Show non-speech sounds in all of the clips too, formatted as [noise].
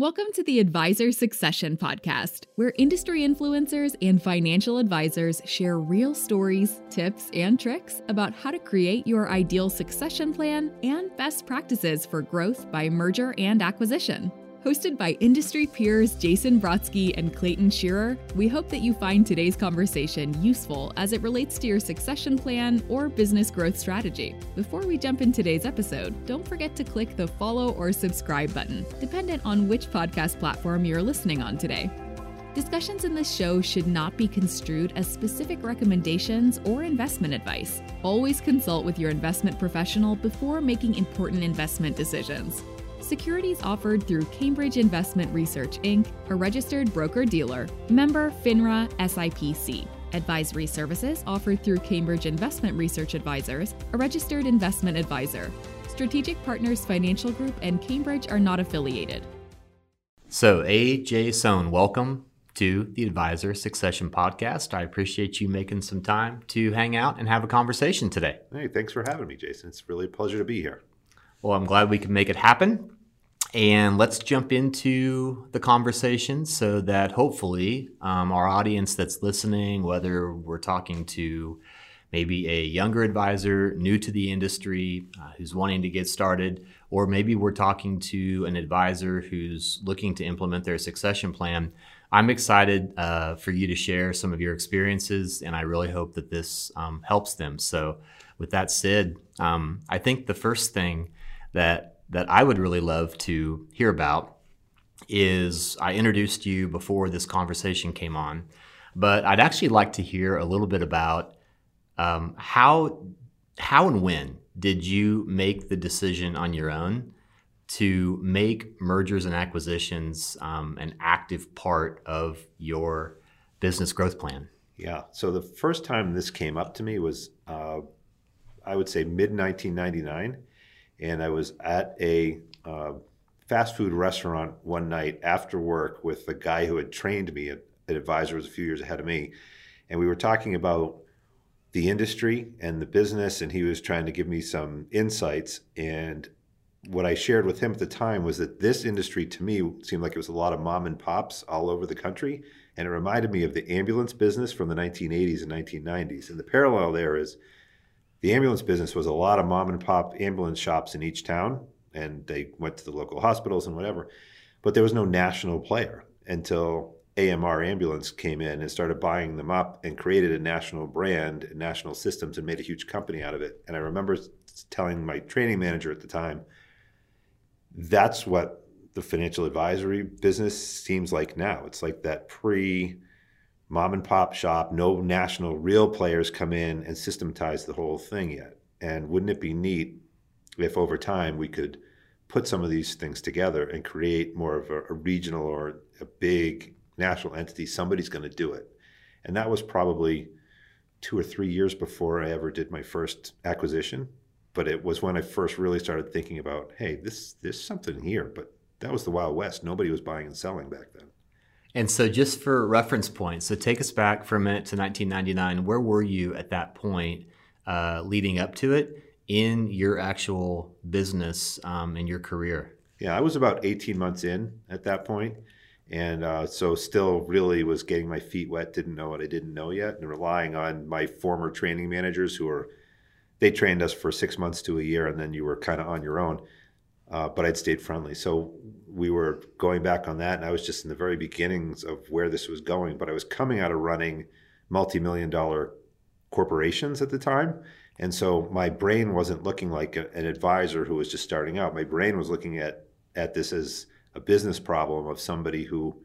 Welcome to the Advisor Succession Podcast, where industry influencers and financial advisors share real stories, tips, and tricks about how to create your ideal succession plan and best practices for growth by merger and acquisition. Hosted by industry peers Jason Brotsky and Clayton Shearer, we hope that you find today's conversation useful as it relates to your succession plan or business growth strategy. Before we jump in today's episode, don't forget to click the follow or subscribe button, dependent on which podcast platform you're listening on today. Discussions in this show should not be construed as specific recommendations or investment advice. Always consult with your investment professional before making important investment decisions. Securities offered through Cambridge Investment Research Inc., a registered broker dealer, member FINRA SIPC. Advisory services offered through Cambridge Investment Research Advisors, a registered investment advisor. Strategic Partners Financial Group and Cambridge are not affiliated. So, AJ Sohn, welcome to the Advisor Succession Podcast. I appreciate you making some time to hang out and have a conversation today. Hey, thanks for having me, Jason. It's really a pleasure to be here. Well, I'm glad we can make it happen. And let's jump into the conversation so that hopefully um, our audience that's listening, whether we're talking to maybe a younger advisor new to the industry uh, who's wanting to get started, or maybe we're talking to an advisor who's looking to implement their succession plan. I'm excited uh, for you to share some of your experiences, and I really hope that this um, helps them. So, with that said, um, I think the first thing that that I would really love to hear about is I introduced you before this conversation came on, but I'd actually like to hear a little bit about um, how how and when did you make the decision on your own to make mergers and acquisitions um, an active part of your business growth plan? Yeah. So the first time this came up to me was, uh, I would say, mid 1999 and I was at a uh, fast food restaurant one night after work with the guy who had trained me at Advisor was a few years ahead of me, and we were talking about the industry and the business, and he was trying to give me some insights. And what I shared with him at the time was that this industry to me seemed like it was a lot of mom and pops all over the country. And it reminded me of the ambulance business from the 1980s and 1990s. And the parallel there is the ambulance business was a lot of mom and pop ambulance shops in each town, and they went to the local hospitals and whatever. But there was no national player until AMR Ambulance came in and started buying them up and created a national brand and national systems and made a huge company out of it. And I remember telling my training manager at the time, that's what the financial advisory business seems like now. It's like that pre mom and pop shop, no national real players come in and systematize the whole thing yet. And wouldn't it be neat if over time we could put some of these things together and create more of a, a regional or a big national entity? Somebody's going to do it. And that was probably two or three years before I ever did my first acquisition. But it was when I first really started thinking about, hey, this there's something here. But that was the Wild West. Nobody was buying and selling back then. And so, just for reference points, so take us back for a minute to 1999. Where were you at that point, uh, leading up to it, in your actual business um, and your career? Yeah, I was about 18 months in at that point, and uh, so still really was getting my feet wet. Didn't know what I didn't know yet, and relying on my former training managers who were they trained us for six months to a year, and then you were kind of on your own uh, but I'd stayed friendly. So we were going back on that, and I was just in the very beginnings of where this was going. But I was coming out of running multi-million dollar corporations at the time, and so my brain wasn't looking like a, an advisor who was just starting out. My brain was looking at at this as a business problem of somebody who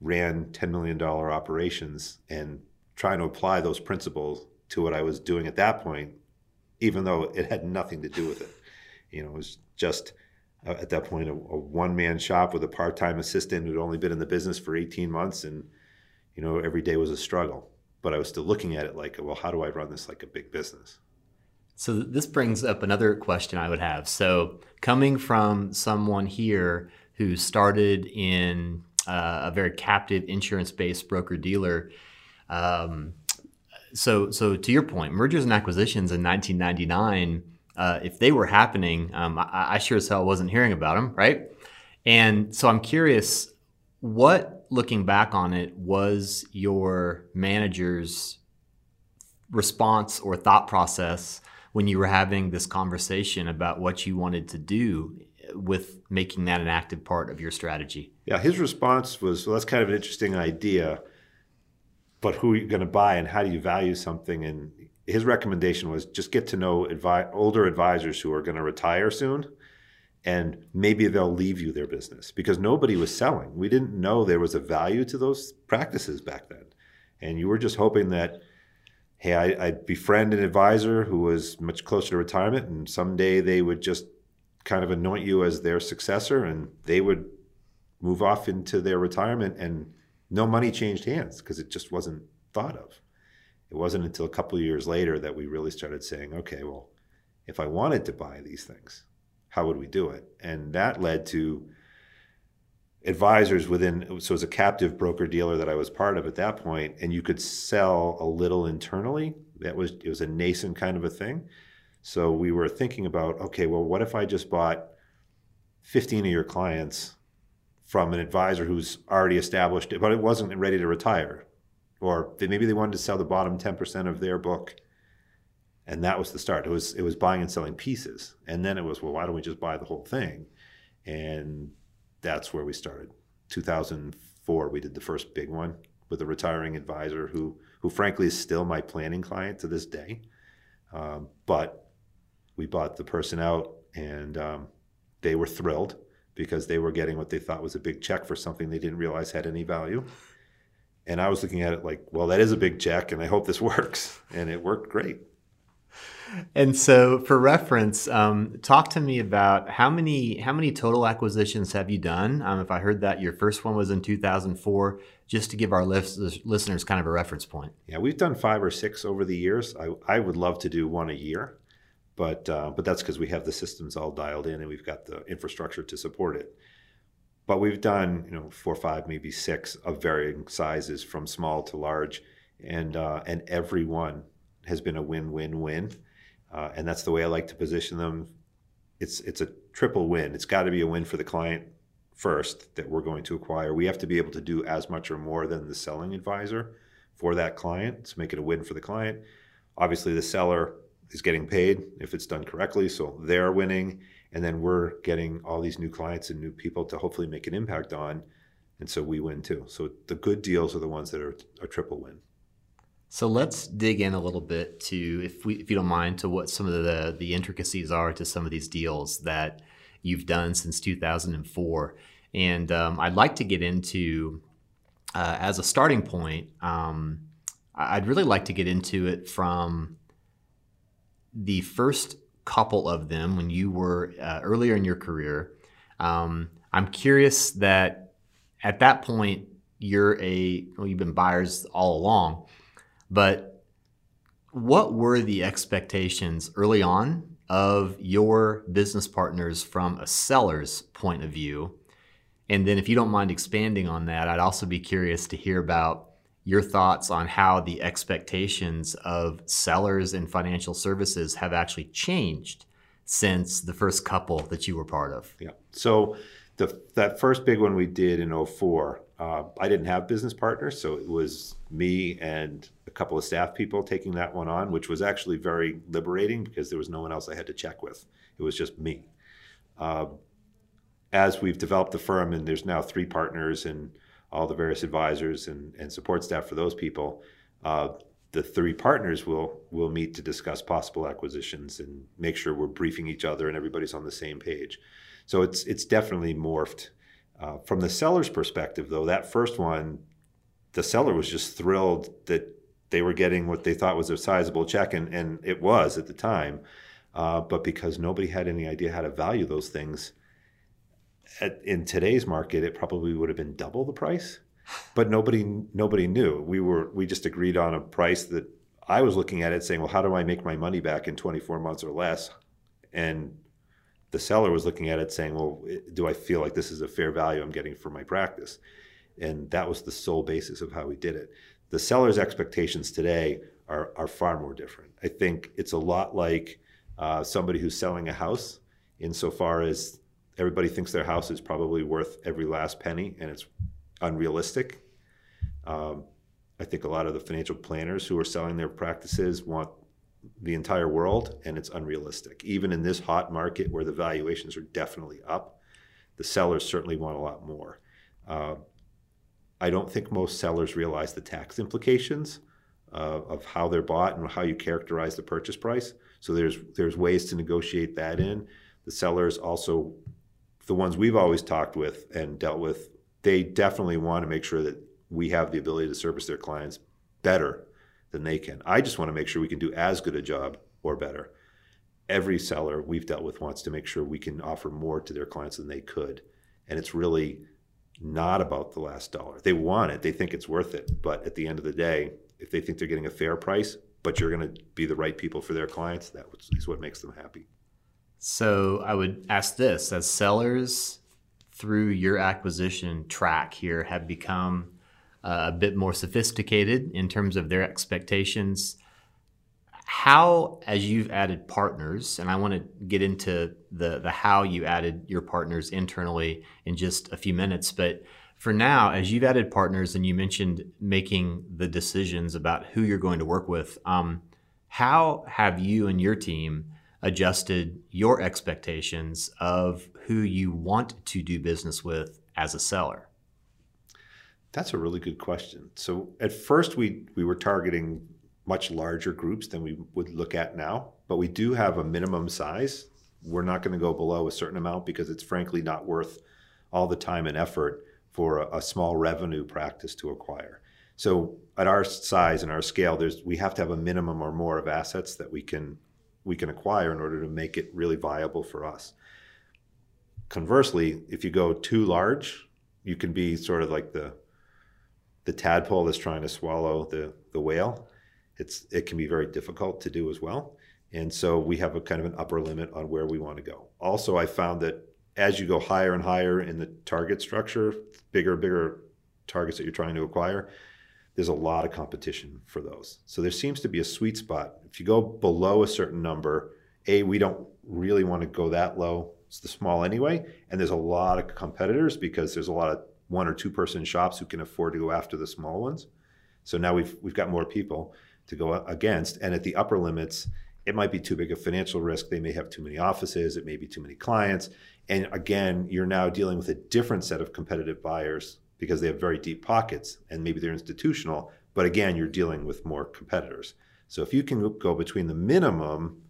ran ten million dollar operations and trying to apply those principles to what I was doing at that point, even though it had nothing to do with it. You know, it was just at that point a, a one man shop with a part time assistant who'd only been in the business for 18 months, and you know every day was a struggle. But I was still looking at it like, well, how do I run this like a big business? So this brings up another question I would have. So coming from someone here who started in uh, a very captive insurance-based broker dealer. Um, so, so to your point, mergers and acquisitions in 1999 uh, if they were happening, um, I, I, sure as hell wasn't hearing about them, right? And so I'm curious, what, looking back on it, was your manager's response or thought process when you were having this conversation about what you wanted to do with making that an active part of your strategy? Yeah, his response was, well, that's kind of an interesting idea, but who are you going to buy and how do you value something? And his recommendation was just get to know advi- older advisors who are going to retire soon and maybe they'll leave you their business because nobody was selling. We didn't know there was a value to those practices back then. And you were just hoping that, hey, I, would befriend an advisor who was much closer to retirement, and someday they would just kind of anoint you as their successor and they would move off into their retirement and no money changed hands because it just wasn't thought of. It wasn't until a couple of years later that we really started saying, okay, well, if I wanted to buy these things, how would we do it? And that led to advisors within so it was a captive broker dealer that I was part of at that point and you could sell a little internally. That was it was a nascent kind of a thing. So we were thinking about okay well what if I just bought 15 of your clients from an advisor who's already established but it wasn't ready to retire or they, maybe they wanted to sell the bottom 10% of their book. And that was the start. It was it was buying and selling pieces. And then it was well why don't we just buy the whole thing? And that's where we started. 2004 we did the first big one with a retiring advisor who who frankly is still my planning client to this day. Um, but we bought the person out and um, they were thrilled because they were getting what they thought was a big check for something they didn't realize had any value and i was looking at it like well that is a big check and i hope this [laughs] works and it worked great and so, for reference, um, talk to me about how many how many total acquisitions have you done? Um, if I heard that your first one was in 2004, just to give our listeners kind of a reference point. Yeah, we've done five or six over the years. I, I would love to do one a year, but uh, but that's because we have the systems all dialed in and we've got the infrastructure to support it. But we've done you know four, five, maybe six of varying sizes, from small to large, and uh, and every one has been a win-win-win uh, and that's the way I like to position them. It's it's a triple win. It's got to be a win for the client first that we're going to acquire. We have to be able to do as much or more than the selling advisor for that client to make it a win for the client. Obviously, the seller is getting paid if it's done correctly, so they're winning, and then we're getting all these new clients and new people to hopefully make an impact on, and so we win too. So the good deals are the ones that are a triple win. So let's dig in a little bit to, if we, if you don't mind, to what some of the the intricacies are to some of these deals that you've done since 2004. And um, I'd like to get into, uh, as a starting point, um, I'd really like to get into it from the first couple of them when you were uh, earlier in your career. Um, I'm curious that at that point you're a well, you've been buyers all along but what were the expectations early on of your business partners from a seller's point of view? And then, if you don't mind expanding on that, I'd also be curious to hear about your thoughts on how the expectations of sellers in financial services have actually changed since the first couple that you were part of. Yeah. So, the, that first big one we did in 04, uh, I didn't have business partners, so it was me and a couple of staff people taking that one on, which was actually very liberating because there was no one else I had to check with. It was just me. Uh, as we've developed the firm, and there's now three partners and all the various advisors and, and support staff for those people, uh, the three partners will will meet to discuss possible acquisitions and make sure we're briefing each other and everybody's on the same page. So it's it's definitely morphed uh, from the seller's perspective, though, that first one, the seller was just thrilled that they were getting what they thought was a sizable check, and, and it was at the time. Uh, but because nobody had any idea how to value those things, at, in today's market, it probably would have been double the price. But nobody nobody knew. We were we just agreed on a price that I was looking at it saying, well, how do I make my money back in 24 months or less? And the seller was looking at it saying, well, do I feel like this is a fair value I'm getting for my practice? And that was the sole basis of how we did it. The seller's expectations today are, are far more different. I think it's a lot like uh, somebody who's selling a house insofar as everybody thinks their house is probably worth every last penny, and it's unrealistic. Um, I think a lot of the financial planners who are selling their practices want the entire world, and it's unrealistic. Even in this hot market where the valuations are definitely up, the sellers certainly want a lot more. Uh, I don't think most sellers realize the tax implications uh, of how they're bought and how you characterize the purchase price. So there's there's ways to negotiate that in. The sellers also, the ones we've always talked with and dealt with, they definitely want to make sure that we have the ability to service their clients better than they can. I just want to make sure we can do as good a job or better. Every seller we've dealt with wants to make sure we can offer more to their clients than they could. And it's really not about the last dollar. They want it, they think it's worth it. But at the end of the day, if they think they're getting a fair price, but you're going to be the right people for their clients, that is what makes them happy. So I would ask this as sellers through your acquisition track here have become uh, a bit more sophisticated in terms of their expectations. How, as you've added partners, and I want to get into the the how you added your partners internally in just a few minutes, but for now, as you've added partners and you mentioned making the decisions about who you're going to work with, um, how have you and your team adjusted your expectations of who you want to do business with as a seller? That's a really good question. So at first we we were targeting much larger groups than we would look at now, but we do have a minimum size. We're not going to go below a certain amount because it's frankly not worth all the time and effort for a, a small revenue practice to acquire. So at our size and our scale, there's we have to have a minimum or more of assets that we can we can acquire in order to make it really viable for us. Conversely, if you go too large, you can be sort of like the the tadpole that's trying to swallow the, the whale, it's it can be very difficult to do as well. And so we have a kind of an upper limit on where we want to go. Also, I found that as you go higher and higher in the target structure, bigger bigger targets that you're trying to acquire, there's a lot of competition for those. So there seems to be a sweet spot. If you go below a certain number, A, we don't really want to go that low. It's the small anyway. And there's a lot of competitors because there's a lot of one or two person shops who can afford to go after the small ones. So now we've we've got more people to go against, and at the upper limits, it might be too big a financial risk. They may have too many offices. It may be too many clients. And again, you're now dealing with a different set of competitive buyers because they have very deep pockets and maybe they're institutional. But again, you're dealing with more competitors. So if you can go between the minimum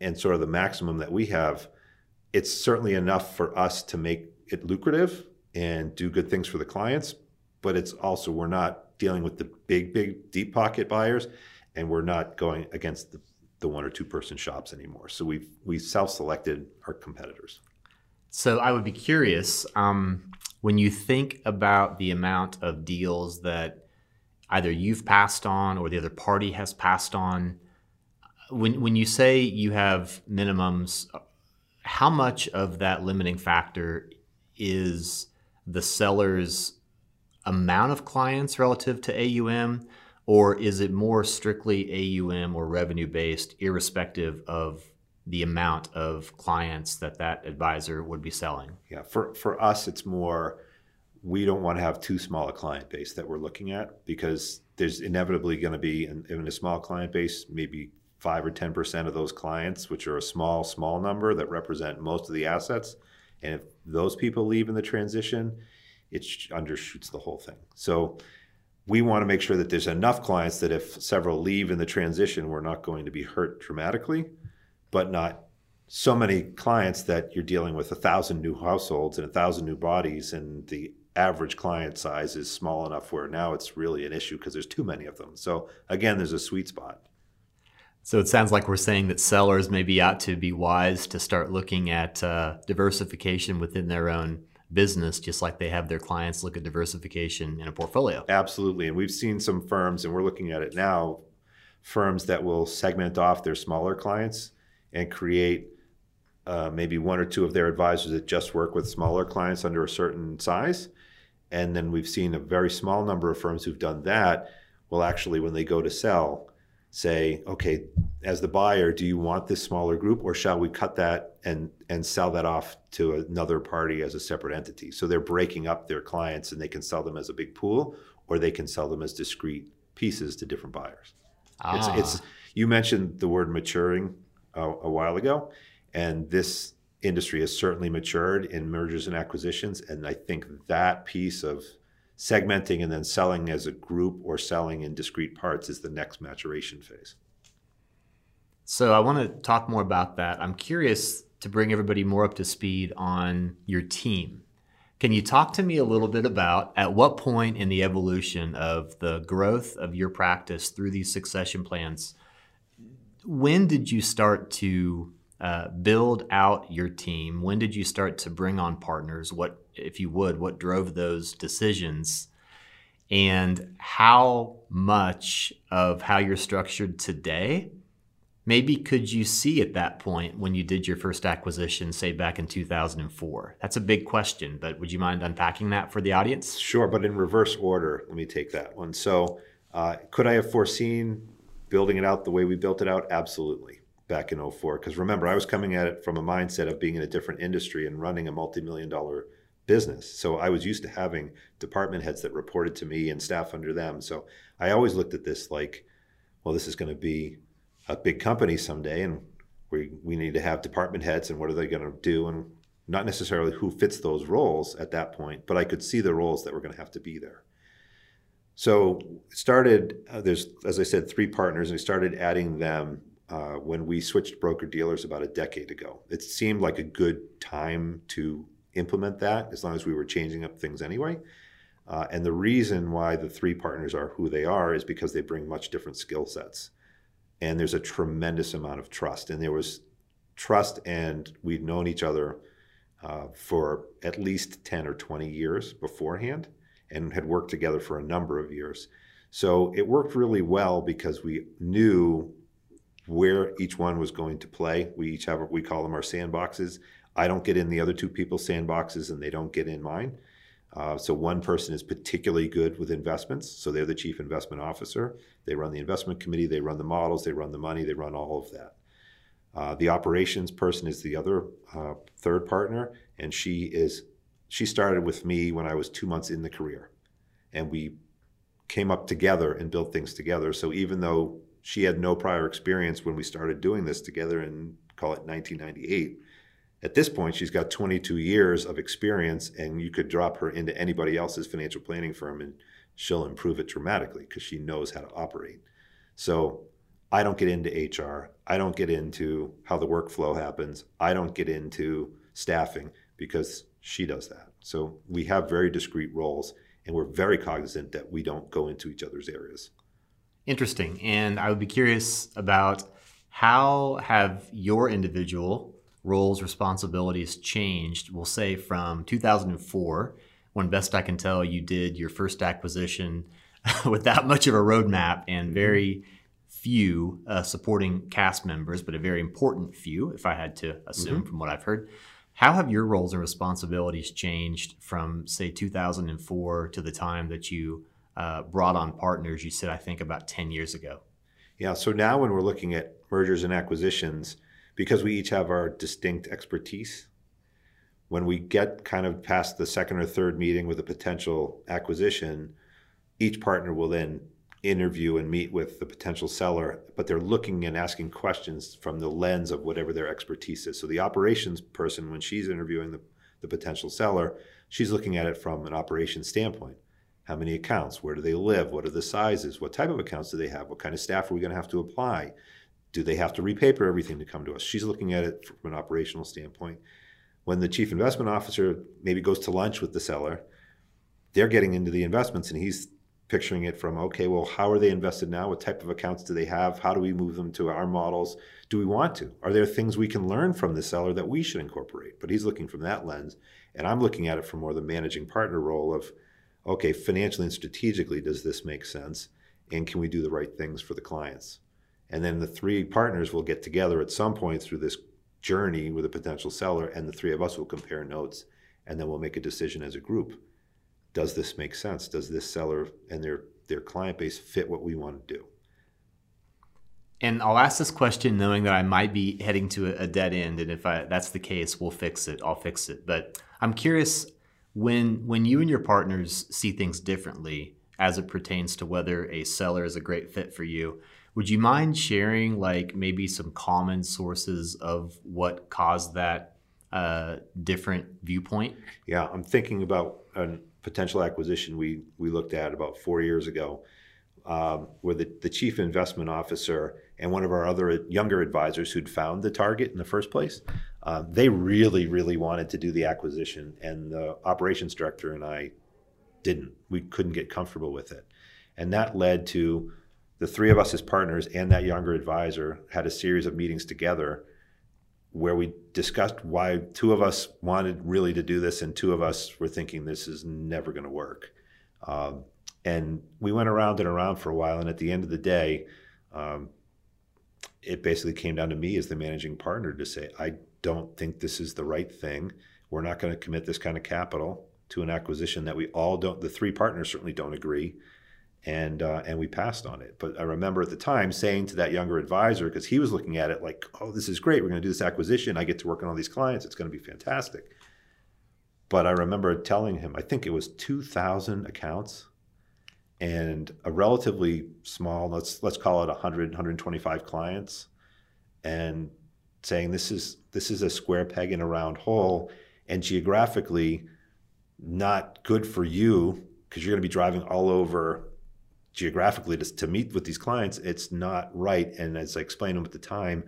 and sort of the maximum that we have, it's certainly enough for us to make it lucrative and do good things for the clients. But it's also, we're not dealing with the big, big, deep pocket buyers, and we're not going against the, the one or two person shops anymore. So we've we self selected our competitors. So I would be curious um, when you think about the amount of deals that either you've passed on or the other party has passed on. When when you say you have minimums, how much of that limiting factor is the seller's amount of clients relative to AUM, or is it more strictly AUM or revenue based, irrespective of the amount of clients that that advisor would be selling? Yeah, for, for us, it's more we don't want to have too small a client base that we're looking at because there's inevitably going to be in, in a small client base maybe five or ten percent of those clients, which are a small small number that represent most of the assets, and if those people leave in the transition, it undershoots the whole thing. So we want to make sure that there's enough clients that if several leave in the transition, we're not going to be hurt dramatically, but not so many clients that you're dealing with a thousand new households and a thousand new bodies and the average client size is small enough where now it's really an issue because there's too many of them. So again, there's a sweet spot. So it sounds like we're saying that sellers may be out to be wise to start looking at uh, diversification within their own business, just like they have their clients look at diversification in a portfolio. Absolutely. And we've seen some firms, and we're looking at it now, firms that will segment off their smaller clients and create uh, maybe one or two of their advisors that just work with smaller clients under a certain size. And then we've seen a very small number of firms who've done that will actually, when they go to sell, say, okay, as the buyer, do you want this smaller group or shall we cut that and, and sell that off to another party as a separate entity? So they're breaking up their clients and they can sell them as a big pool or they can sell them as discrete pieces to different buyers. Ah. It's, it's, you mentioned the word maturing a, a while ago, and this industry has certainly matured in mergers and acquisitions. And I think that piece of segmenting and then selling as a group or selling in discrete parts is the next maturation phase. So I want to talk more about that. I'm curious to bring everybody more up to speed on your team. Can you talk to me a little bit about at what point in the evolution of the growth of your practice through these succession plans, when did you start to uh, build out your team? When did you start to bring on partners? What, if you would, what drove those decisions? And how much of how you're structured today maybe could you see at that point when you did your first acquisition, say back in 2004? That's a big question, but would you mind unpacking that for the audience? Sure, but in reverse order, let me take that one. So, uh, could I have foreseen building it out the way we built it out? Absolutely back in 04 because remember i was coming at it from a mindset of being in a different industry and running a multi-million dollar business. So i was used to having department heads that reported to me and staff under them. So i always looked at this like well this is going to be a big company someday and we, we need to have department heads and what are they going to do? And not necessarily who fits those roles at that point but i could see the roles that were going to have to be there so started uh, there's as i said three partners and we started adding them uh, when we switched broker dealers about a decade ago. It seemed like a good time to implement that as long as we were changing up things anyway. Uh, and the reason why the three partners are who they are is because they bring much different skill sets. And there's a tremendous amount of trust. And there was trust, and we'd known each other uh, for at least 10 or 20 years beforehand and had worked together for a number of years. So it worked really well because we knew where each one was going to play. We each have what we call them our sandboxes. I don't get in the other two people's sandboxes, and they don't get in mine. Uh, so one person is particularly good with investments, so they're the chief investment officer. They run the investment committee, they run the models, they run the money, they run all of that. Uh, the operations person is the other uh, third partner, and she is she started with me when I was two months in the career, and we came up together and built things together. So even though she had no prior experience when we started doing this together in call it 1998 at this point she's got 22 years of experience and you could drop her into anybody else's financial planning firm and she'll improve it dramatically because she knows how to operate. So i don't get into hr i don't get into how the workflow happens. I don't get into staffing because she does that so we have very discrete roles and we're very cognizant that we don't go into each other's areas Interesting. And I would be curious about how have your individual roles, responsibilities changed, we'll say from 2004, when best I can tell you did your first acquisition [laughs] without much of a roadmap and mm-hmm. very few uh, supporting cast members, but a very important few, if I had to assume mm-hmm. from what I've heard. How have your roles and responsibilities changed from, say, 2004 to the time that you uh, brought on partners, you said, I think, about 10 years ago. Yeah. So now when we're looking at mergers and acquisitions, because we each have our distinct expertise, when we get kind of past the second or third meeting with a potential acquisition, each partner will then interview and meet with the potential seller, but they're looking and asking questions from the lens of whatever their expertise is. So the operations person, when she's interviewing the, the potential seller, she's looking at it from an operations standpoint how many accounts, where do they live, what are the sizes, what type of accounts do they have, what kind of staff are we going to have to apply, do they have to repaper everything to come to us? She's looking at it from an operational standpoint. When the chief investment officer maybe goes to lunch with the seller, they're getting into the investments and he's picturing it from okay, well, how are they invested now? What type of accounts do they have? How do we move them to our models? Do we want to? Are there things we can learn from the seller that we should incorporate? But he's looking from that lens. And I'm looking at it from more the managing partner role of okay, financially and strategically, does this make sense? And can we do the right things for the clients? And then the three partners will get together at some point through this journey with a potential seller, and the three of us will compare notes, and then we'll make a decision as a group. Does this make sense? Does this seller and their their client base fit what we want to do? And I'll ask this question knowing that I might be heading to a dead end, and if I, that's the case, we'll fix it. I'll fix it. But I'm curious when when you and your partners see things differently as it pertains to whether a seller is a great fit for you. Would you mind sharing like maybe some common sources of what caused that uh, different viewpoint? Yeah, I'm thinking about a potential acquisition we we looked at about four years ago, um, where the, the chief investment officer and one of our other younger advisors who'd found the target in the first place, uh, they really, really wanted to do the acquisition, and the operations director and I didn't. We couldn't get comfortable with it, and that led to the three of us as partners and that younger advisor had a series of meetings together where we discussed why two of us wanted really to do this and two of us were thinking this is never going to work. Um, and we went around and around for a while, and at the end of the day, um, it basically came down to me as the managing partner to say, I don't think this is the right thing. We're not going to commit this kind of capital to an acquisition that we all don't, the three partners certainly don't agree. And, uh, and we passed on it. But I remember at the time saying to that younger advisor, because he was looking at it like, oh, this is great. We're going to do this acquisition. I get to work on all these clients. It's going to be fantastic. But I remember telling him, I think it was 2,000 accounts and a relatively small let's let's call it 100 125 clients and saying this is this is a square peg in a round hole and geographically not good for you because you're going to be driving all over geographically to, to meet with these clients it's not right and as i explained them at the time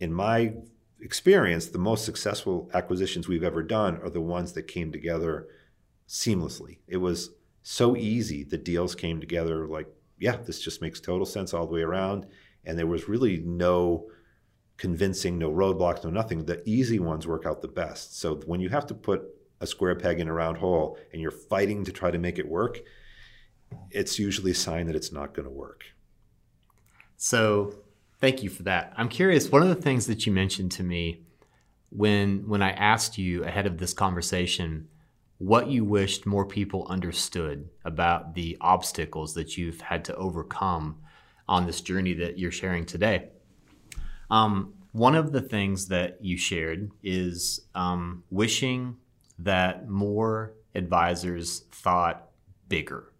in my experience the most successful acquisitions we've ever done are the ones that came together seamlessly it was so easy. The deals came together like, yeah, this just makes total sense all the way around. And there was really no convincing, no roadblocks, no nothing. The easy ones work out the best. So when you have to put a square peg in a round hole and you're fighting to try to make it work, it's usually a sign that it's not going to work. So thank you for that. I'm curious, one of the things that you mentioned to me when when I asked you ahead of this conversation what you wished more people understood about the obstacles that you've had to overcome on this journey that you're sharing today. Um, one of the things that you shared is um, wishing that more advisors thought bigger.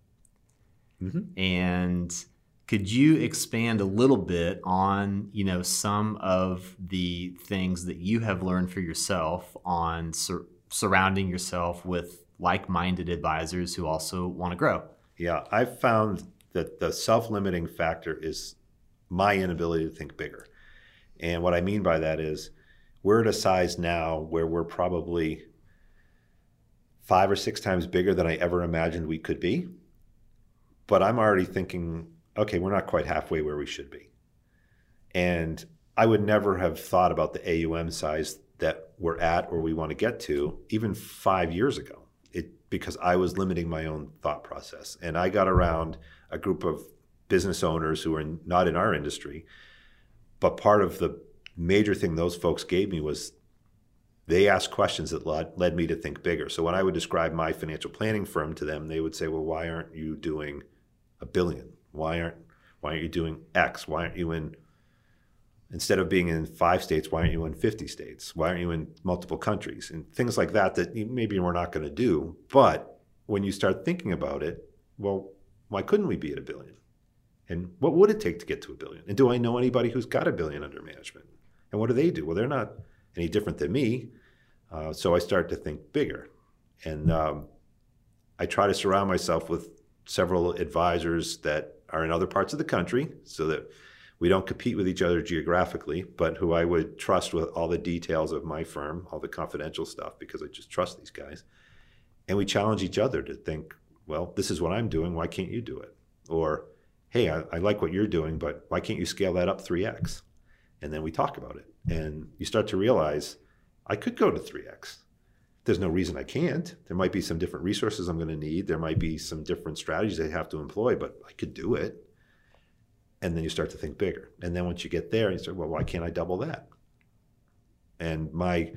Mm-hmm. And could you expand a little bit on, you know, some of the things that you have learned for yourself on sur- surrounding yourself with like-minded advisors who also want to grow. Yeah, I've found that the self-limiting factor is my inability to think bigger. And what I mean by that is we're at a size now where we're probably five or six times bigger than I ever imagined we could be. But I'm already thinking, okay, we're not quite halfway where we should be. And I would never have thought about the AUM size that we're at or we want to get to even five years ago. It because I was limiting my own thought process, and I got around a group of business owners who are not in our industry, but part of the major thing those folks gave me was they asked questions that led me to think bigger. So when I would describe my financial planning firm to them, they would say, "Well, why aren't you doing a billion? Why aren't why aren't you doing X? Why aren't you in instead of being in five states, why aren't you in 50 states? Why aren't you in multiple countries? And things like that that maybe we're not going to do. But when you start thinking about it, well, why couldn't we be at a billion? And what would it take to get to a billion? And do I know anybody who's got a billion under management? And what do they do? Well, they're not any different than me. Uh, so I start to think bigger. And um, I try to surround myself with several advisors that are in other parts of the country so that we don't compete with each other geographically, but who I would trust with all the details of my firm, all the confidential stuff, because I just trust these guys. And we challenge each other to think, well, this is what I'm doing. Why can't you do it? Or, hey, I, I like what you're doing, but why can't you scale that up 3x? And then we talk about it. And you start to realize I could go to 3x. There's no reason I can't. There might be some different resources I'm going to need. There might be some different strategies I have to employ, but I could do it and then you start to think bigger. And then once you get there, you start, well, why can't I double that? And my,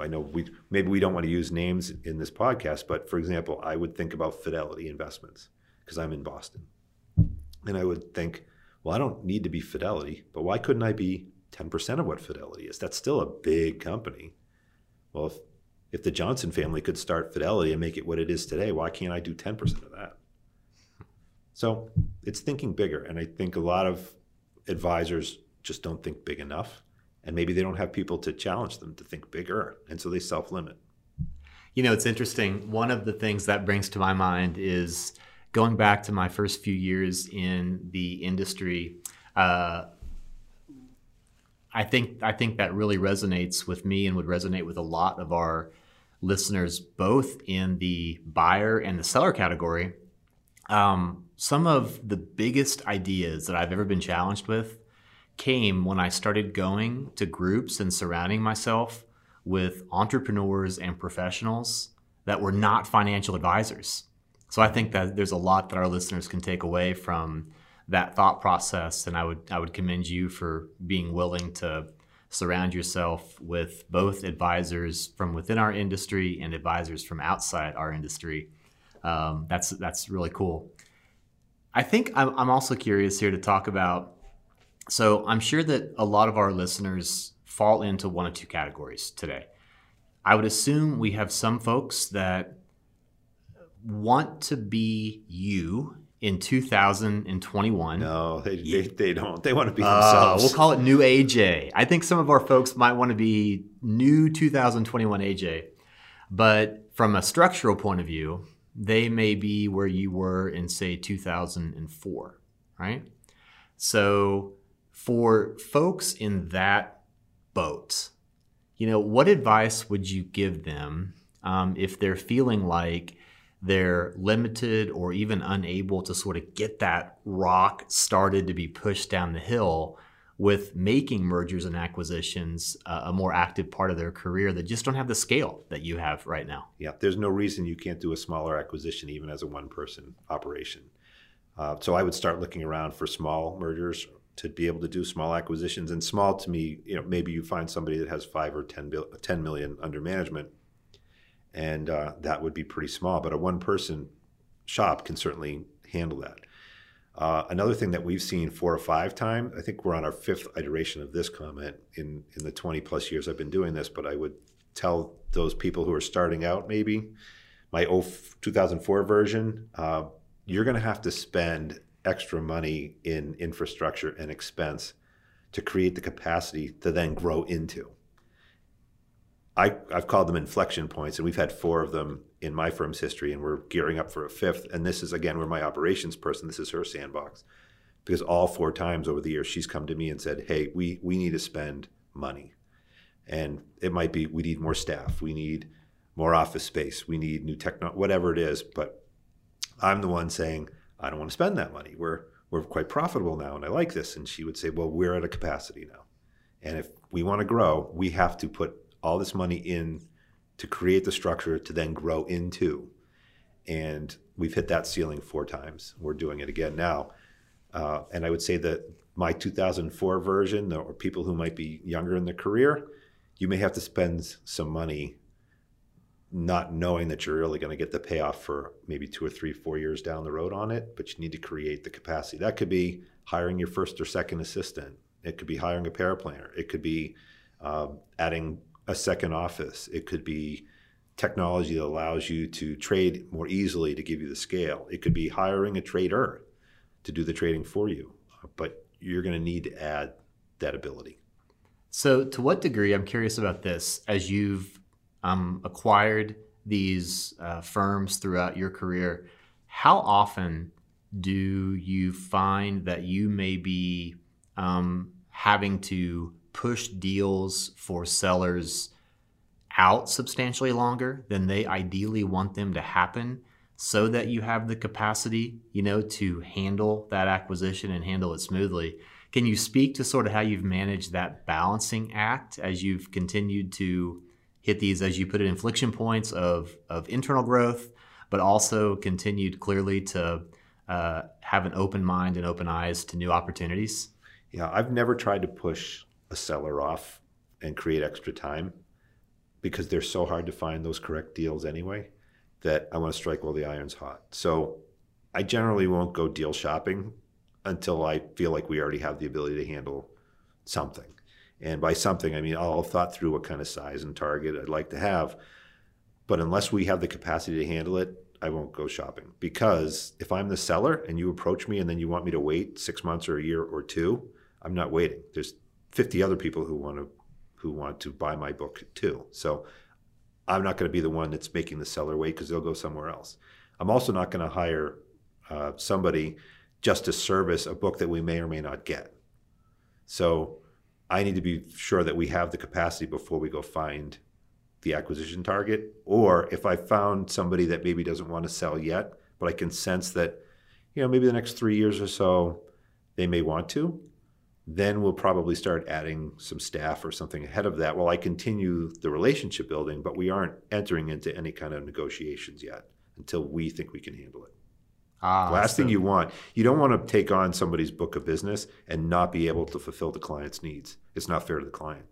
I know we maybe we don't want to use names in this podcast, but for example, I would think about Fidelity Investments because I'm in Boston, and I would think, well, I don't need to be Fidelity, but why couldn't I be 10% of what Fidelity is? That's still a big company. Well, if, if the Johnson family could start Fidelity and make it what it is today, why can't I do 10% of that? So it's thinking bigger. And I think a lot of advisors just don't think big enough. And maybe they don't have people to challenge them to think bigger. And so they self limit. You know, it's interesting. One of the things that brings to my mind is going back to my first few years in the industry. Uh, I think I think that really resonates with me and would resonate with a lot of our listeners, both in the buyer and the seller category. Um, some of the biggest ideas that I've ever been challenged with came when I started going to groups and surrounding myself with entrepreneurs and professionals that were not financial advisors. So I think that there's a lot that our listeners can take away from that thought process, and I would I would commend you for being willing to surround yourself with both advisors from within our industry and advisors from outside our industry. Um, that's that's really cool. I think I'm, I'm also curious here to talk about. So I'm sure that a lot of our listeners fall into one of two categories today. I would assume we have some folks that want to be you in 2021. No, they, they, they don't. They want to be Uh, themselves. we'll call it new AJ. I think some of our folks might want to be new 2021 AJ. But from a structural point of view, they may be where you were in, say, 2004, right? So for folks in that boat, you know, what advice would you give them um, if they're feeling like they're limited or even unable to sort of get that rock started to be pushed down the hill with making mergers and acquisitions uh, a more active part of their career that just don't have the scale that you have right now. Yeah, there's no reason you can't do a smaller acquisition even as a one person operation. Uh, so I would start looking around for small mergers to be able to do small acquisitions. And small to me, you know, maybe you find somebody that has five or 10, bil- 10 million under management, and uh, that would be pretty small. But a one person shop can certainly handle that. Uh, another thing that we've seen four or five times, I think we're on our fifth iteration of this comment in, in the 20 plus years I've been doing this, but I would tell those people who are starting out maybe my 2004 version, uh, you're going to have to spend extra money in infrastructure and expense to create the capacity to then grow into. I, I've called them inflection points, and we've had four of them in my firm's history, and we're gearing up for a fifth. And this is, again, we're my operations person. This is her sandbox. Because all four times over the years, she's come to me and said, hey, we, we need to spend money. And it might be we need more staff, we need more office space, we need new techno, whatever it is. But I'm the one saying, I don't want to spend that money. We're we're quite profitable now, and I like this. And she would say, Well, we're at a capacity now, and if we want to grow, we have to put all this money in to create the structure to then grow into. And we've hit that ceiling four times. We're doing it again now. Uh, and I would say that my 2004 version, or people who might be younger in their career, you may have to spend some money not knowing that you're really going to get the payoff for maybe two or three, four years down the road on it, but you need to create the capacity. That could be hiring your first or second assistant. It could be hiring a paraplanner. It could be um, adding a second office. It could be technology that allows you to trade more easily to give you the scale. It could be hiring a trader to do the trading for you, but you're going to need to add that ability. So, to what degree, I'm curious about this, as you've um, acquired these uh, firms throughout your career, how often do you find that you may be um, having to push deals for sellers out substantially longer than they ideally want them to happen so that you have the capacity, you know, to handle that acquisition and handle it smoothly. Can you speak to sort of how you've managed that balancing act as you've continued to hit these, as you put it, inflection points of, of internal growth, but also continued clearly to uh, have an open mind and open eyes to new opportunities? Yeah, I've never tried to push a seller off and create extra time because they're so hard to find those correct deals anyway that I want to strike while the iron's hot. So I generally won't go deal shopping until I feel like we already have the ability to handle something. And by something, I mean I'll have thought through what kind of size and target I'd like to have. But unless we have the capacity to handle it, I won't go shopping. Because if I'm the seller and you approach me and then you want me to wait six months or a year or two, I'm not waiting. There's 50 other people who want to who want to buy my book too. So I'm not going to be the one that's making the seller wait because they'll go somewhere else. I'm also not going to hire uh, somebody just to service a book that we may or may not get. So I need to be sure that we have the capacity before we go find the acquisition target. Or if I found somebody that maybe doesn't want to sell yet, but I can sense that, you know, maybe the next three years or so they may want to, then we'll probably start adding some staff or something ahead of that while I continue the relationship building, but we aren't entering into any kind of negotiations yet until we think we can handle it. Ah, Last thing you want, you don't want to take on somebody's book of business and not be able to fulfill the client's needs. It's not fair to the client.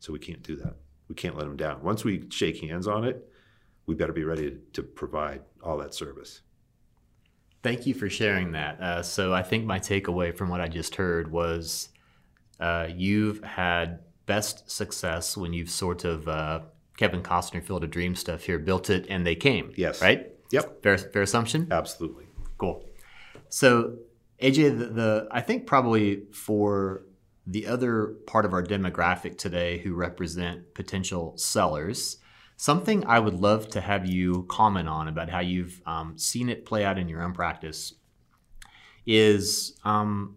So we can't do that. We can't let them down. Once we shake hands on it, we better be ready to provide all that service. Thank you for sharing that. Uh, so I think my takeaway from what I just heard was uh, you've had best success when you've sort of uh, Kevin Costner Field of Dream stuff here, built it and they came. Yes. Right. Yep. Fair, fair assumption. Absolutely. Cool. So AJ, the, the I think probably for the other part of our demographic today who represent potential sellers. Something I would love to have you comment on about how you've um, seen it play out in your own practice is um,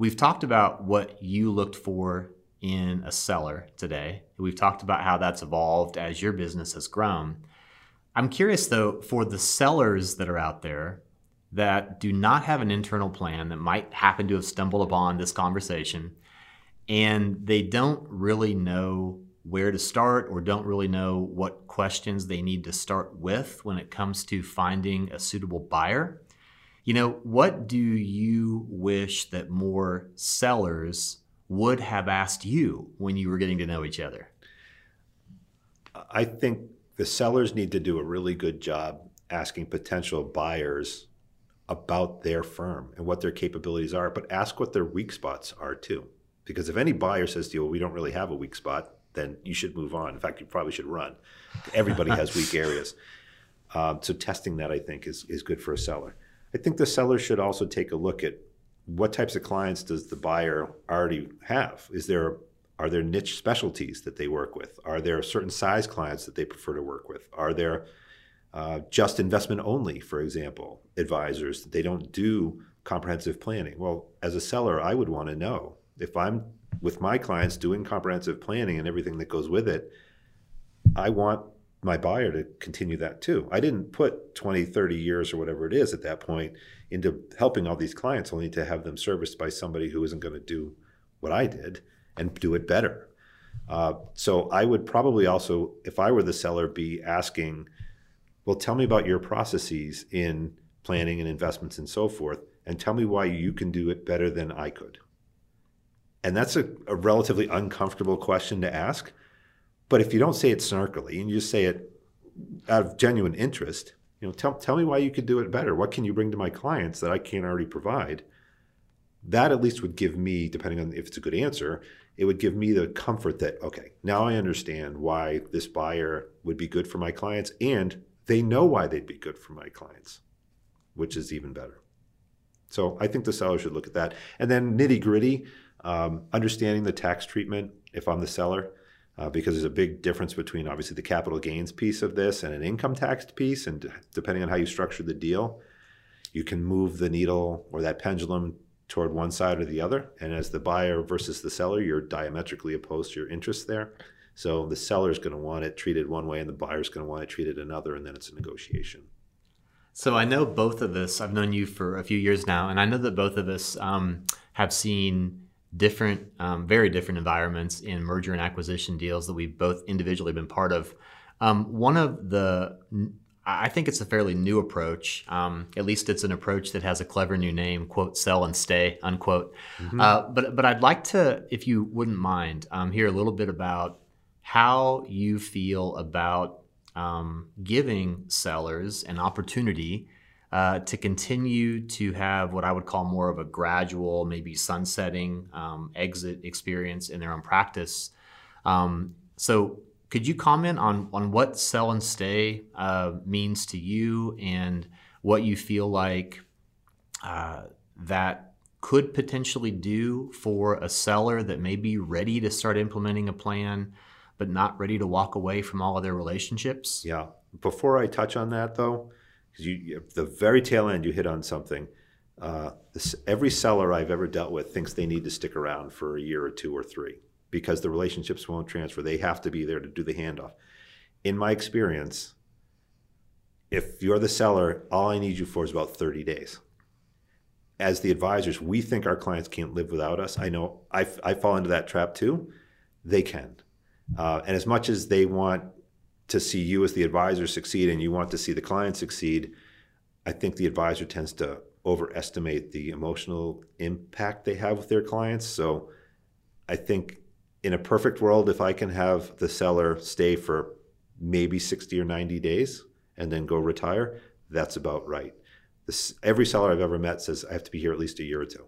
we've talked about what you looked for in a seller today. We've talked about how that's evolved as your business has grown. I'm curious though, for the sellers that are out there that do not have an internal plan that might happen to have stumbled upon this conversation and they don't really know where to start or don't really know what questions they need to start with when it comes to finding a suitable buyer. You know, what do you wish that more sellers would have asked you when you were getting to know each other? I think the sellers need to do a really good job asking potential buyers about their firm and what their capabilities are, but ask what their weak spots are too. Because if any buyer says to you, well, we don't really have a weak spot, then you should move on. In fact, you probably should run. Everybody has weak [laughs] areas. Um, so testing that, I think, is, is good for a seller. I think the seller should also take a look at what types of clients does the buyer already have? Is there are there niche specialties that they work with? Are there certain size clients that they prefer to work with? Are there uh, just investment only, for example, advisors that they don't do comprehensive planning? Well, as a seller, I would want to know if I'm with my clients doing comprehensive planning and everything that goes with it, I want my buyer to continue that too. I didn't put 20, 30 years or whatever it is at that point into helping all these clients only to have them serviced by somebody who isn't going to do what I did and do it better. Uh, so I would probably also, if I were the seller, be asking, well, tell me about your processes in planning and investments and so forth, and tell me why you can do it better than I could. And that's a, a relatively uncomfortable question to ask. But if you don't say it snarkily and you just say it out of genuine interest, you know, tell, tell me why you could do it better. What can you bring to my clients that I can't already provide? That at least would give me, depending on if it's a good answer, it would give me the comfort that, okay, now I understand why this buyer would be good for my clients and they know why they'd be good for my clients, which is even better. So I think the seller should look at that. And then nitty gritty, um, understanding the tax treatment if I'm the seller, uh, because there's a big difference between obviously the capital gains piece of this and an income tax piece. And depending on how you structure the deal, you can move the needle or that pendulum toward one side or the other. And as the buyer versus the seller, you're diametrically opposed to your interests there. So the seller is going to want it treated one way and the buyer is going to want it treated another, and then it's a negotiation. So I know both of us, I've known you for a few years now, and I know that both of us um, have seen different, um, very different environments in merger and acquisition deals that we've both individually been part of. Um, one of the, I think it's a fairly new approach. Um, at least it's an approach that has a clever new name, quote, sell and stay, unquote. Mm-hmm. Uh, but, but I'd like to, if you wouldn't mind, um, hear a little bit about how you feel about um, giving sellers an opportunity uh, to continue to have what I would call more of a gradual, maybe sunsetting um, exit experience in their own practice. Um, so, could you comment on on what sell and stay uh, means to you and what you feel like uh, that could potentially do for a seller that may be ready to start implementing a plan, but not ready to walk away from all of their relationships? Yeah. Before I touch on that, though, because you, the very tail end you hit on something. Uh, this, every seller I've ever dealt with thinks they need to stick around for a year or two or three because the relationships won't transfer. They have to be there to do the handoff. In my experience, if you're the seller, all I need you for is about 30 days. As the advisors, we think our clients can't live without us. I know I, I fall into that trap too. They can. Uh, and as much as they want to see you as the advisor succeed and you want to see the client succeed, I think the advisor tends to overestimate the emotional impact they have with their clients. So I think in a perfect world, if I can have the seller stay for maybe 60 or 90 days and then go retire, that's about right. This, every seller I've ever met says I have to be here at least a year or two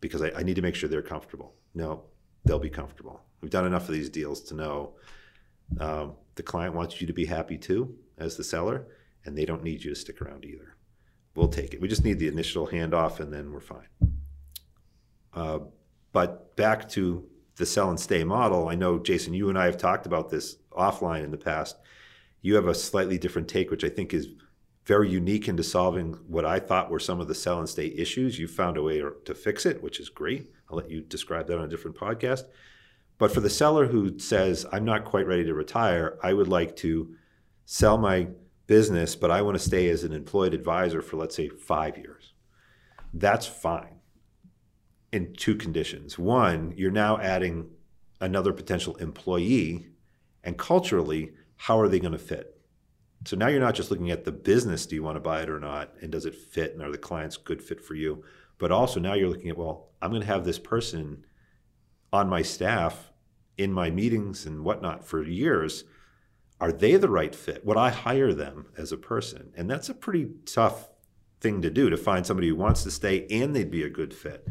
because I, I need to make sure they're comfortable. No, they'll be comfortable. We've done enough of these deals to know um, the client wants you to be happy too, as the seller, and they don't need you to stick around either. We'll take it. We just need the initial handoff, and then we're fine. Uh, but back to the sell and stay model, I know, Jason, you and I have talked about this offline in the past. You have a slightly different take, which I think is very unique into solving what I thought were some of the sell and stay issues. You found a way to fix it, which is great. I'll let you describe that on a different podcast. But for the seller who says, I'm not quite ready to retire, I would like to sell my business, but I want to stay as an employed advisor for, let's say, five years. That's fine in two conditions. One, you're now adding another potential employee, and culturally, how are they going to fit? So now you're not just looking at the business, do you want to buy it or not? And does it fit? And are the clients good fit for you? But also now you're looking at, well, I'm going to have this person on my staff in my meetings and whatnot for years. Are they the right fit? Would I hire them as a person? And that's a pretty tough thing to do to find somebody who wants to stay and they'd be a good fit.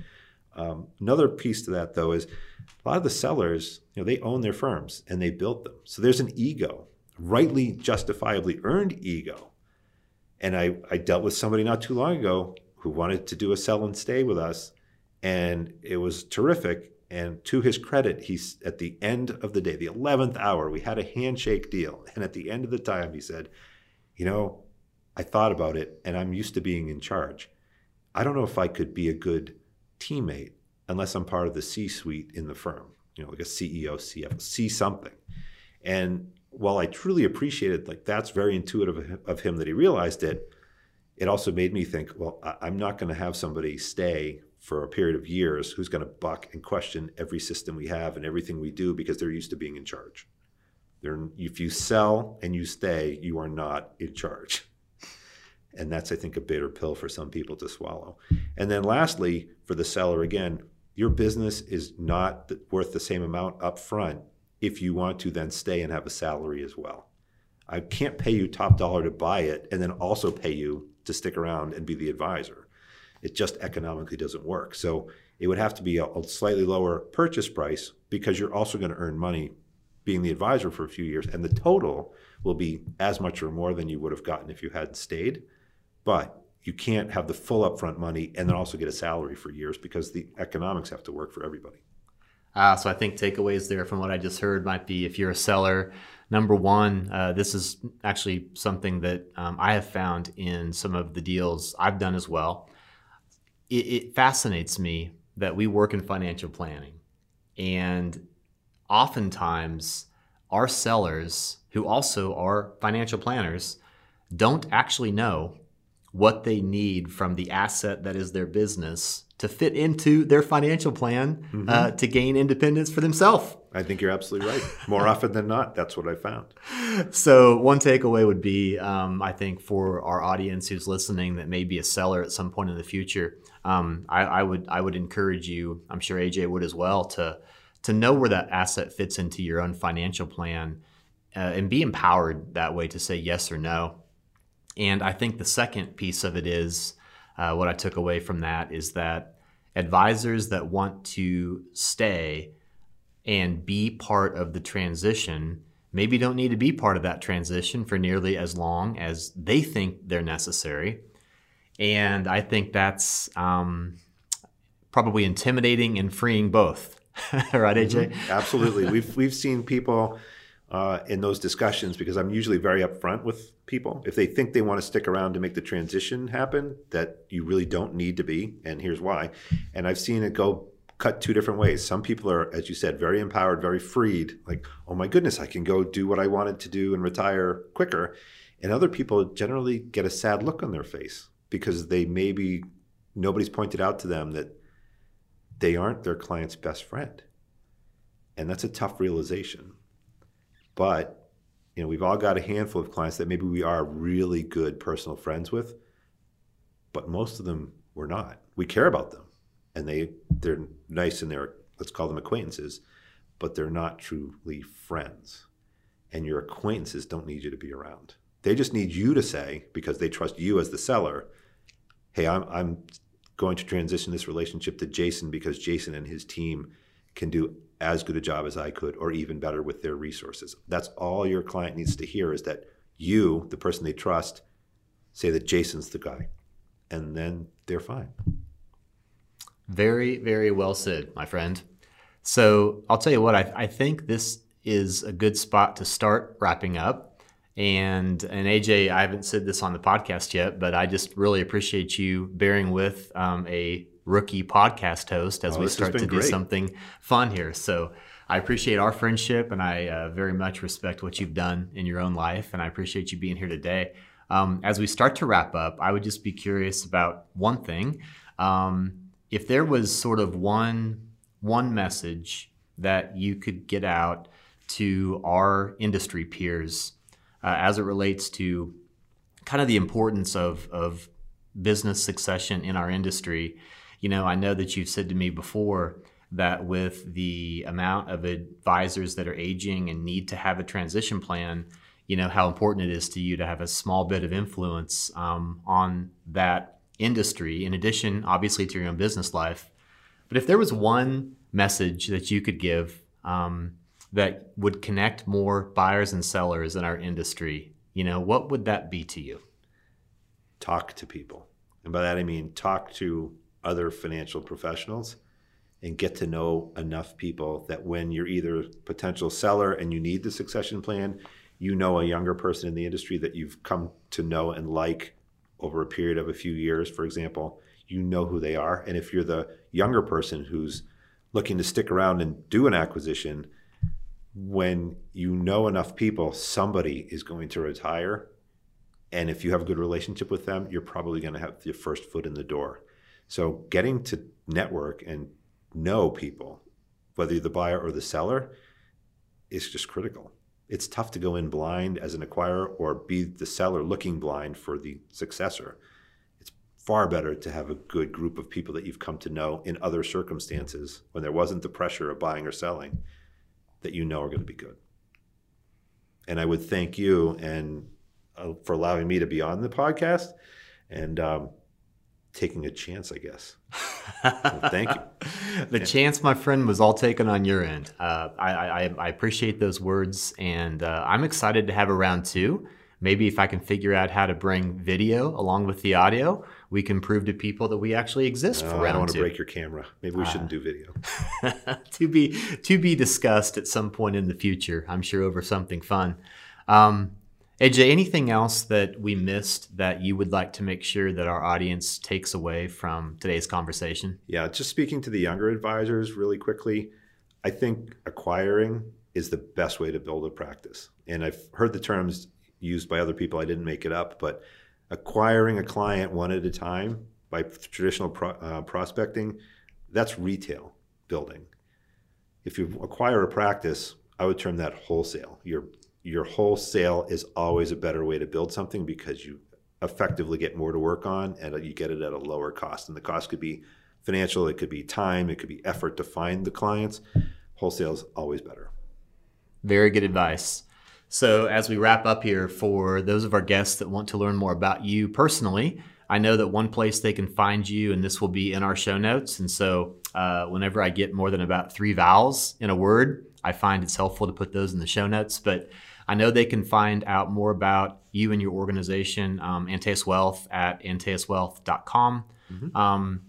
Um, another piece to that, though, is a lot of the sellers, you know, they own their firms and they built them. So there's an ego, rightly, justifiably earned ego. And I, I dealt with somebody not too long ago who wanted to do a sell and stay with us, and it was terrific. And to his credit, he's at the end of the day, the 11th hour, we had a handshake deal. [laughs] And at the end of the time, he said, You know, I thought about it and I'm used to being in charge. I don't know if I could be a good teammate unless I'm part of the C suite in the firm, you know, like a CEO, CFO, see something. And while I truly appreciated, like, that's very intuitive of him that he realized it, it also made me think, well, I'm not going to have somebody stay for a period of years who's going to buck and question every system we have and everything we do because they're used to being in charge. They're, if you sell and you stay, you are not in charge. And that's, I think, a bitter pill for some people to swallow. And then lastly, for the seller, again, your business is not worth the same amount up front if you want to then stay and have a salary as well. I can't pay you top dollar to buy it and then also pay you to stick around and be the advisor. It just economically doesn't work. So it would have to be a, a slightly lower purchase price because you're also going to earn money being the advisor for a few years, and the total will be as much or more than you would have gotten if you hadn't stayed. But you can't have the full upfront money and then also get a salary for years because the economics have to work for everybody. Uh, so I think takeaways there from what I just heard might be if you're a seller, number one, uh, this is actually something that um, I have found in some of the deals I've done as well it, it fascinates me that we work in financial planning, and oftentimes our sellers, who also are financial planners, don't actually know what they need from the asset that is their business to fit into their financial plan mm-hmm. uh, to gain independence for themselves. I think you're absolutely right. More [laughs] often than not, that's what I found. So, one takeaway would be um, I think for our audience who's listening that may be a seller at some point in the future, um, I, I, would I would encourage you. I'm sure AJ would as well to to know where that asset fits into your own financial plan uh, and be empowered that way to say yes or no. And I think the second piece of it is uh, what I took away from that is that advisors that want to stay and be part of the transition maybe don't need to be part of that transition for nearly as long as they think they're necessary. And I think that's um, probably intimidating and freeing both. [laughs] right, AJ? Mm-hmm. Absolutely. [laughs] we've we've seen people uh, in those discussions because I'm usually very upfront with people. If they think they want to stick around to make the transition happen, that you really don't need to be, and here's why. And I've seen it go cut two different ways. Some people are, as you said, very empowered, very freed, like, oh my goodness, I can go do what I wanted to do and retire quicker. And other people generally get a sad look on their face because they maybe nobody's pointed out to them that they aren't their client's best friend. And that's a tough realization. But you know, we've all got a handful of clients that maybe we are really good personal friends with, but most of them we're not. We care about them and they they're nice and they're let's call them acquaintances, but they're not truly friends. And your acquaintances don't need you to be around. They just need you to say because they trust you as the seller, "Hey, I'm I'm going to transition this relationship to Jason because Jason and his team can do as good a job as I could or even better with their resources." That's all your client needs to hear is that you, the person they trust, say that Jason's the guy. And then they're fine. Very, very well said, my friend. So I'll tell you what, I, I think this is a good spot to start wrapping up. And and AJ, I haven't said this on the podcast yet, but I just really appreciate you bearing with um, a rookie podcast host as Oh, we start to been do something fun here. So I appreciate our friendship, and I uh, very much respect what you've done in your own life, and I appreciate you being here today. Um, as we start to wrap up, I would just be curious about one thing. Um, if there was sort of one one message that you could get out to our industry peers uh, as it relates to kind of the importance of of business succession in our industry, you know, I know that you've said to me before that with the amount of advisors that are aging and need to have a transition plan, you know, how important it is to you to have a small bit of influence um, on that industry, in addition, obviously, to your own business life. But if there was one message that you could give um, that would connect more buyers and sellers in our industry, you know, what would that be to you? talk to people. And by that I mean talk to other financial professionals and get to know enough people that when you're either a potential seller and you need the succession plan, you know a younger person in the industry that you've come to know and like over a period of a few years, for example, you know who they are. And if you're the younger person who's looking to stick around and do an acquisition, when you know enough people, somebody is going to retire and if you have a good relationship with them, you're probably going to have your first foot in the door. So getting to network and know people, whether you're the buyer or the seller, is just critical. It's tough to go in blind as an acquirer or be the seller looking blind for the successor. It's far better to have a good group of people that you've come to know in other circumstances when there wasn't the pressure of buying or selling that you know are going to be good. And I would thank you and uh, for allowing me to be on the podcast and um, taking a chance, I guess. [laughs] Well, thank you. the chance, my friend, was all taken on your end. Uh, I, I, I appreciate those words, and uh, I'm excited to have a round two. Maybe if I can figure out how to bring video along with the audio, we can prove to people that we actually exist Oh, for I don't want to break your camera. Maybe we shouldn't do video. [laughs] to be to be discussed at some point in the future. I'm sure over something fun. Um, AJ, anything else that we missed that you would like to make sure that our audience takes away from today's conversation? Yeah, just speaking to the younger advisors really quickly, I think acquiring is the best way to build a practice. And I've heard the terms used by other people. I didn't make it up, but acquiring a client one at a time by traditional pro, uh, prospecting, that's retail building. If you acquire a practice, I would term that wholesale. Your your wholesale is always a better way to build something because you effectively get more to work on and you get it at a lower cost. And the cost could be financial, it could be time, it could be effort to find the clients. Wholesale is always better. Very good advice. So, as we wrap up here, for those of our guests that want to learn more about you personally, I know that one place they can find you, and this will be in our show notes. And so, uh, whenever I get more than about three vowels in a word, I find it's helpful to put those in the show notes. But I know they can find out more about you and your organization, um, Antaeus Wealth, at antaeuswealth.com. Mm-hmm. Um,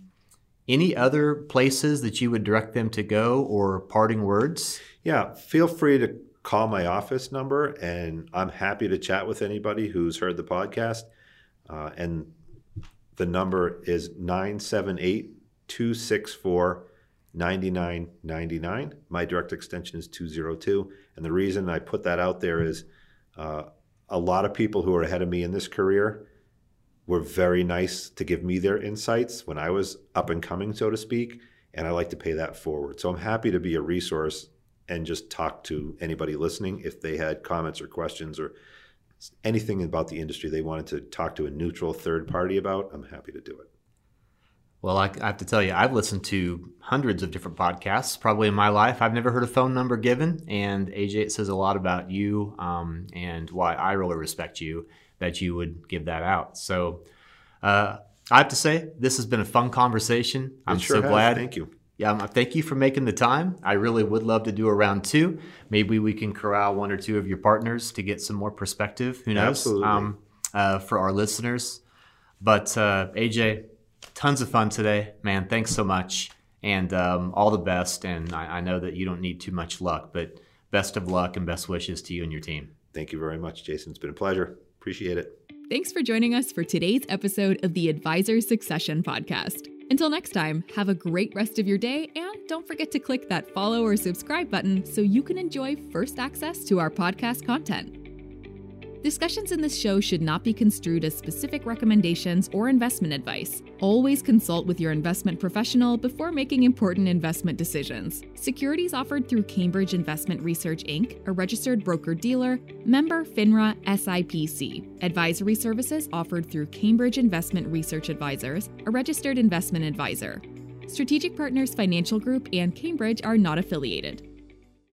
any other places that you would direct them to go or parting words? Yeah, feel free to call my office number, and I'm happy to chat with anybody who's heard the podcast. Uh, and the number is 978 264 9999. My direct extension is 202. And the reason I put that out there is uh, a lot of people who are ahead of me in this career were very nice to give me their insights when I was up and coming, so to speak. And I like to pay that forward. So I'm happy to be a resource and just talk to anybody listening if they had comments or questions or anything about the industry they wanted to talk to a neutral third party about. I'm happy to do it. Well, I, I, have to tell you, I've listened to hundreds of different podcasts probably in my life. I've never heard a phone number given. And AJ, it says a lot about you um, and why I really respect you that you would give that out. So uh, I have to say, this has been a fun conversation. I'm sure so has. glad. Thank you. Yeah, um, thank you for making the time. I really would love to do a round two. Maybe we can corral one or two of your partners to get some more perspective. Who knows? Absolutely. Um, uh, for our listeners. But uh, AJ, tons of fun today, man. Thanks so much, and um, all the best. And I, I know that you don't need too much luck, but best of luck and best wishes to you and your team. Thank you very much, Jason. It's been a pleasure. Appreciate it. Thanks for joining us for today's episode of the Advisor Succession Podcast. Until next time, have a great rest of your day and don't forget to click that follow or subscribe button so you can enjoy first access to our podcast content. Discussions in this show should not be construed as specific recommendations or investment advice. Always consult with your investment professional before making important investment decisions. Securities offered through Cambridge Investment Research Inc., a registered broker dealer, member FINRA SIPC. Advisory services offered through Cambridge Investment Research Advisors, a registered investment advisor. Strategic Partners Financial Group and Cambridge are not affiliated.